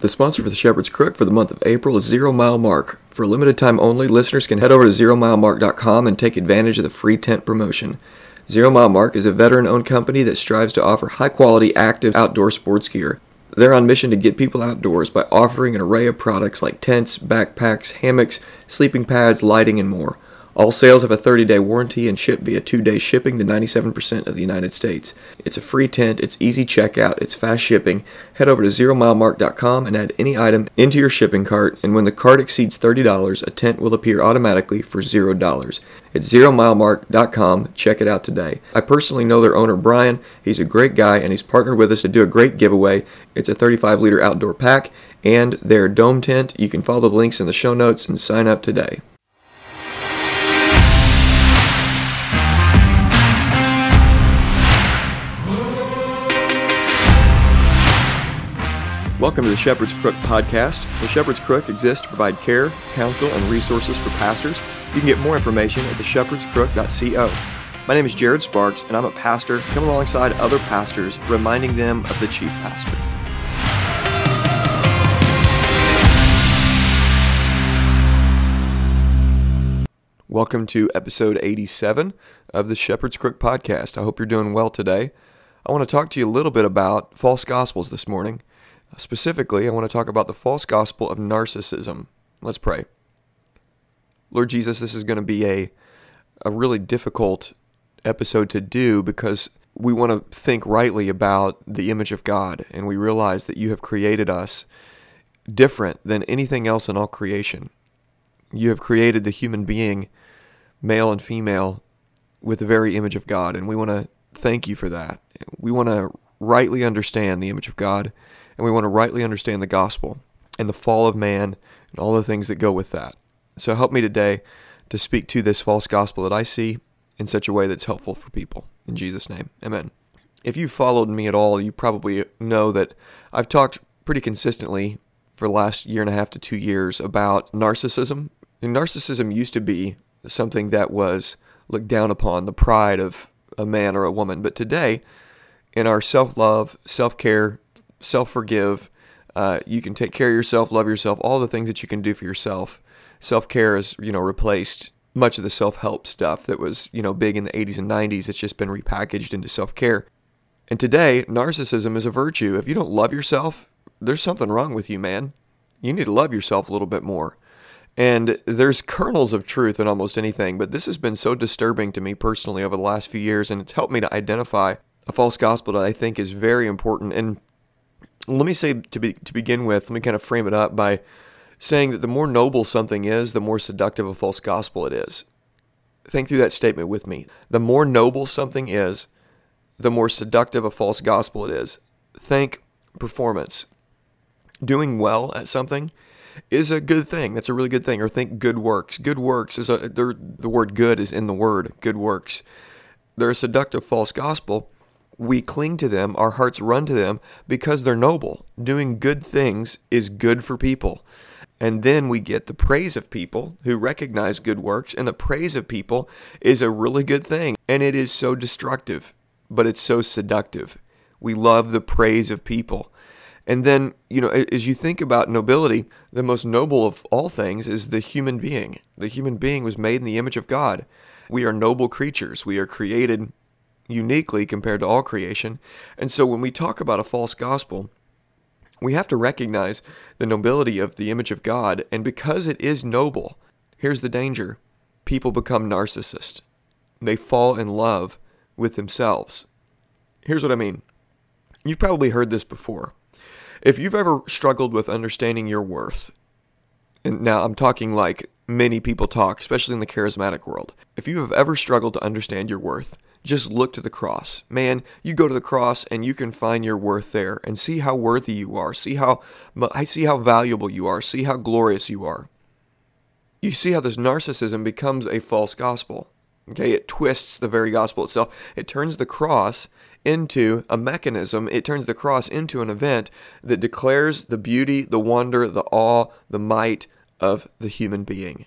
The sponsor for the Shepherd's Crook for the month of April is Zero Mile Mark. For a limited time only, listeners can head over to ZeroMileMark.com and take advantage of the free tent promotion. Zero Mile Mark is a veteran owned company that strives to offer high quality active outdoor sports gear. They're on mission to get people outdoors by offering an array of products like tents, backpacks, hammocks, sleeping pads, lighting, and more. All sales have a 30 day warranty and ship via two day shipping to 97% of the United States. It's a free tent, it's easy checkout, it's fast shipping. Head over to zeromilemark.com and add any item into your shipping cart, and when the cart exceeds $30, a tent will appear automatically for $0. It's zeromilemark.com. Check it out today. I personally know their owner, Brian. He's a great guy, and he's partnered with us to do a great giveaway. It's a 35 liter outdoor pack and their dome tent. You can follow the links in the show notes and sign up today. Welcome to the Shepherd's Crook podcast. The Shepherd's Crook exists to provide care, counsel, and resources for pastors. You can get more information at theshepherdscrook.co. My name is Jared Sparks, and I'm a pastor coming alongside other pastors, reminding them of the chief pastor. Welcome to episode 87 of the Shepherd's Crook podcast. I hope you're doing well today. I want to talk to you a little bit about false gospels this morning. Specifically, I want to talk about the false gospel of narcissism. Let's pray. Lord Jesus, this is going to be a, a really difficult episode to do because we want to think rightly about the image of God, and we realize that you have created us different than anything else in all creation. You have created the human being, male and female, with the very image of God, and we want to thank you for that. We want to rightly understand the image of God and we want to rightly understand the gospel and the fall of man and all the things that go with that. So help me today to speak to this false gospel that I see in such a way that's helpful for people. In Jesus' name, amen. If you've followed me at all, you probably know that I've talked pretty consistently for the last year and a half to two years about narcissism. And narcissism used to be something that was looked down upon, the pride of a man or a woman. But today, in our self love, self care, self forgive. Uh, you can take care of yourself, love yourself, all the things that you can do for yourself. Self care has you know replaced much of the self help stuff that was you know big in the 80s and 90s. It's just been repackaged into self care. And today, narcissism is a virtue. If you don't love yourself, there's something wrong with you, man. You need to love yourself a little bit more. And there's kernels of truth in almost anything, but this has been so disturbing to me personally over the last few years, and it's helped me to identify a false gospel that I think is very important. And let me say to be, to begin with, let me kind of frame it up by saying that the more noble something is, the more seductive a false gospel it is. Think through that statement with me. The more noble something is, the more seductive a false gospel it is. Think performance. Doing well at something is a good thing. That's a really good thing. Or think good works. Good works is a the word good is in the word. Good works. They're a seductive false gospel we cling to them, our hearts run to them because they're noble. Doing good things is good for people. And then we get the praise of people who recognize good works, and the praise of people is a really good thing. And it is so destructive, but it's so seductive. We love the praise of people. And then, you know, as you think about nobility, the most noble of all things is the human being. The human being was made in the image of God. We are noble creatures. We are created uniquely compared to all creation. And so when we talk about a false gospel, we have to recognize the nobility of the image of God. And because it is noble, here's the danger people become narcissists. They fall in love with themselves. Here's what I mean you've probably heard this before. If you've ever struggled with understanding your worth, and now I'm talking like many people talk, especially in the charismatic world, if you have ever struggled to understand your worth, just look to the cross. Man, you go to the cross and you can find your worth there and see how worthy you are. See how I see how valuable you are. See how glorious you are. You see how this narcissism becomes a false gospel. Okay, it twists the very gospel itself. It turns the cross into a mechanism. It turns the cross into an event that declares the beauty, the wonder, the awe, the might of the human being.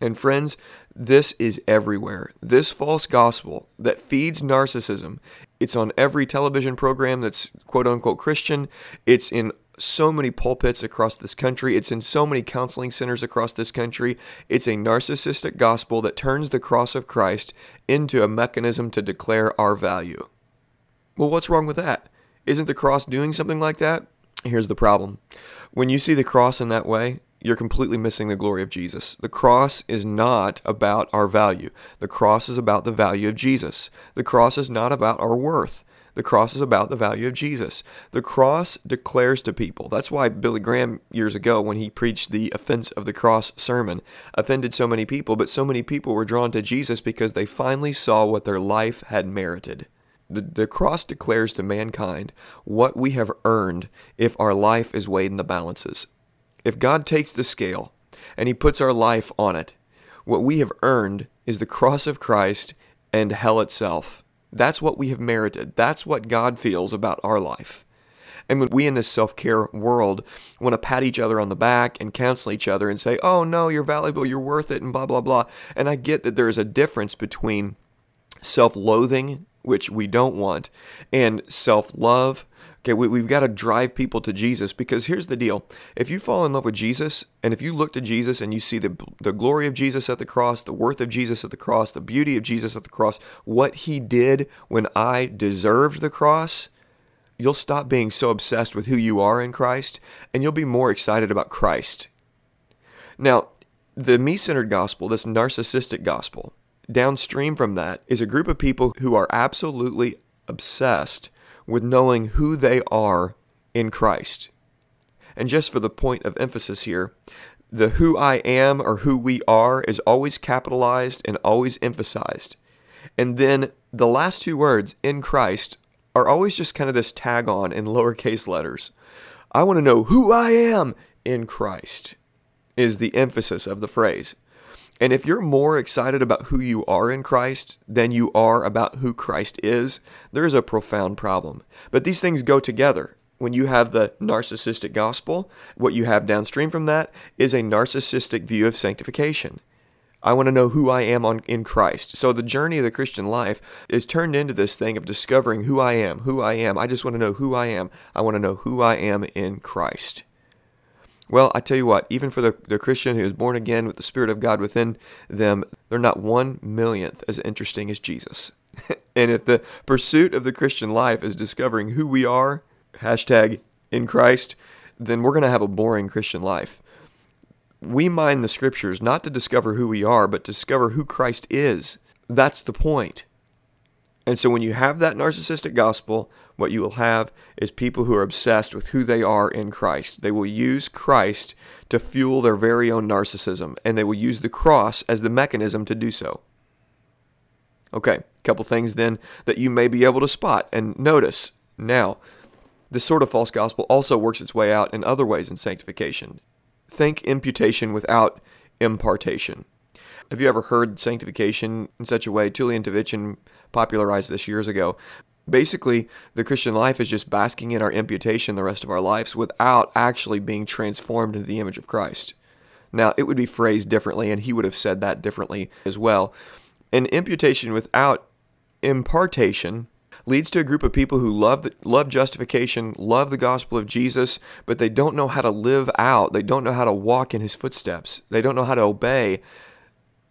And friends, this is everywhere. This false gospel that feeds narcissism, it's on every television program that's quote unquote Christian. It's in so many pulpits across this country. It's in so many counseling centers across this country. It's a narcissistic gospel that turns the cross of Christ into a mechanism to declare our value. Well, what's wrong with that? Isn't the cross doing something like that? Here's the problem. When you see the cross in that way, you're completely missing the glory of Jesus. The cross is not about our value. The cross is about the value of Jesus. The cross is not about our worth. The cross is about the value of Jesus. The cross declares to people. That's why Billy Graham, years ago, when he preached the offense of the cross sermon, offended so many people, but so many people were drawn to Jesus because they finally saw what their life had merited. The, the cross declares to mankind what we have earned if our life is weighed in the balances. If God takes the scale and He puts our life on it, what we have earned is the cross of Christ and hell itself. That's what we have merited. That's what God feels about our life. And when we in this self care world want to pat each other on the back and counsel each other and say, oh no, you're valuable, you're worth it, and blah, blah, blah. And I get that there is a difference between self loathing, which we don't want, and self love, Okay, we, we've got to drive people to Jesus because here's the deal. If you fall in love with Jesus and if you look to Jesus and you see the, the glory of Jesus at the cross, the worth of Jesus at the cross, the beauty of Jesus at the cross, what he did when I deserved the cross, you'll stop being so obsessed with who you are in Christ and you'll be more excited about Christ. Now, the me centered gospel, this narcissistic gospel, downstream from that is a group of people who are absolutely obsessed with knowing who they are in Christ. And just for the point of emphasis here, the who I am or who we are is always capitalized and always emphasized. And then the last two words, in Christ, are always just kind of this tag on in lowercase letters. I want to know who I am in Christ, is the emphasis of the phrase. And if you're more excited about who you are in Christ than you are about who Christ is, there is a profound problem. But these things go together. When you have the narcissistic gospel, what you have downstream from that is a narcissistic view of sanctification. I want to know who I am on, in Christ. So the journey of the Christian life is turned into this thing of discovering who I am, who I am. I just want to know who I am. I want to know who I am in Christ. Well, I tell you what, even for the, the Christian who is born again with the Spirit of God within them, they're not one millionth as interesting as Jesus. and if the pursuit of the Christian life is discovering who we are, hashtag in Christ, then we're going to have a boring Christian life. We mine the scriptures not to discover who we are, but to discover who Christ is. That's the point. And so when you have that narcissistic gospel, what you will have is people who are obsessed with who they are in Christ. They will use Christ to fuel their very own narcissism, and they will use the cross as the mechanism to do so. Okay, a couple things then that you may be able to spot and notice. Now, this sort of false gospel also works its way out in other ways in sanctification. Think imputation without impartation. Have you ever heard sanctification in such a way? Tullian Tchividjian popularized this years ago. Basically, the Christian life is just basking in our imputation the rest of our lives without actually being transformed into the image of Christ. Now, it would be phrased differently, and he would have said that differently as well. An imputation without impartation leads to a group of people who love the, love justification, love the gospel of Jesus, but they don't know how to live out. They don't know how to walk in his footsteps. They don't know how to obey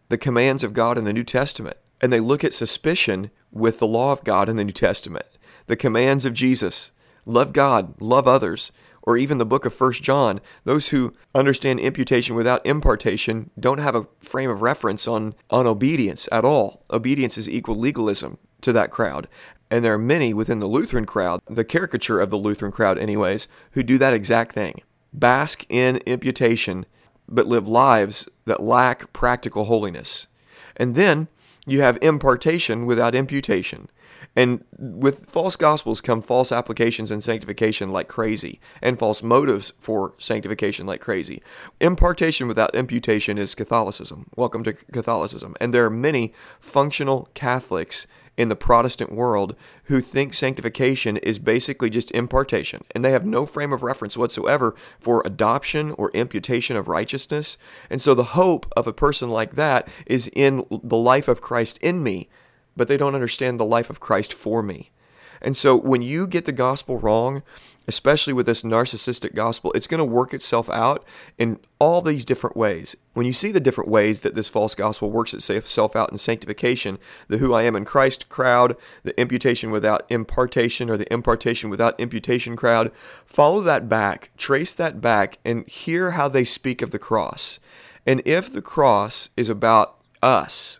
the commands of God in the New Testament and they look at suspicion with the law of God in the New Testament, the commands of Jesus, love God, love others, or even the book of First John, those who understand imputation without impartation don't have a frame of reference on, on obedience at all. Obedience is equal legalism to that crowd. And there are many within the Lutheran crowd, the caricature of the Lutheran crowd, anyways, who do that exact thing bask in imputation, but live lives that lack practical holiness. And then you have impartation without imputation. And with false gospels come false applications and sanctification like crazy, and false motives for sanctification like crazy. Impartation without imputation is Catholicism. Welcome to Catholicism. And there are many functional Catholics in the Protestant world who think sanctification is basically just impartation, and they have no frame of reference whatsoever for adoption or imputation of righteousness. And so the hope of a person like that is in the life of Christ in me, but they don't understand the life of Christ for me. And so when you get the gospel wrong, especially with this narcissistic gospel, it's going to work itself out in all these different ways. When you see the different ways that this false gospel works itself out in sanctification, the who I am in Christ crowd, the imputation without impartation, or the impartation without imputation crowd, follow that back, trace that back, and hear how they speak of the cross. And if the cross is about us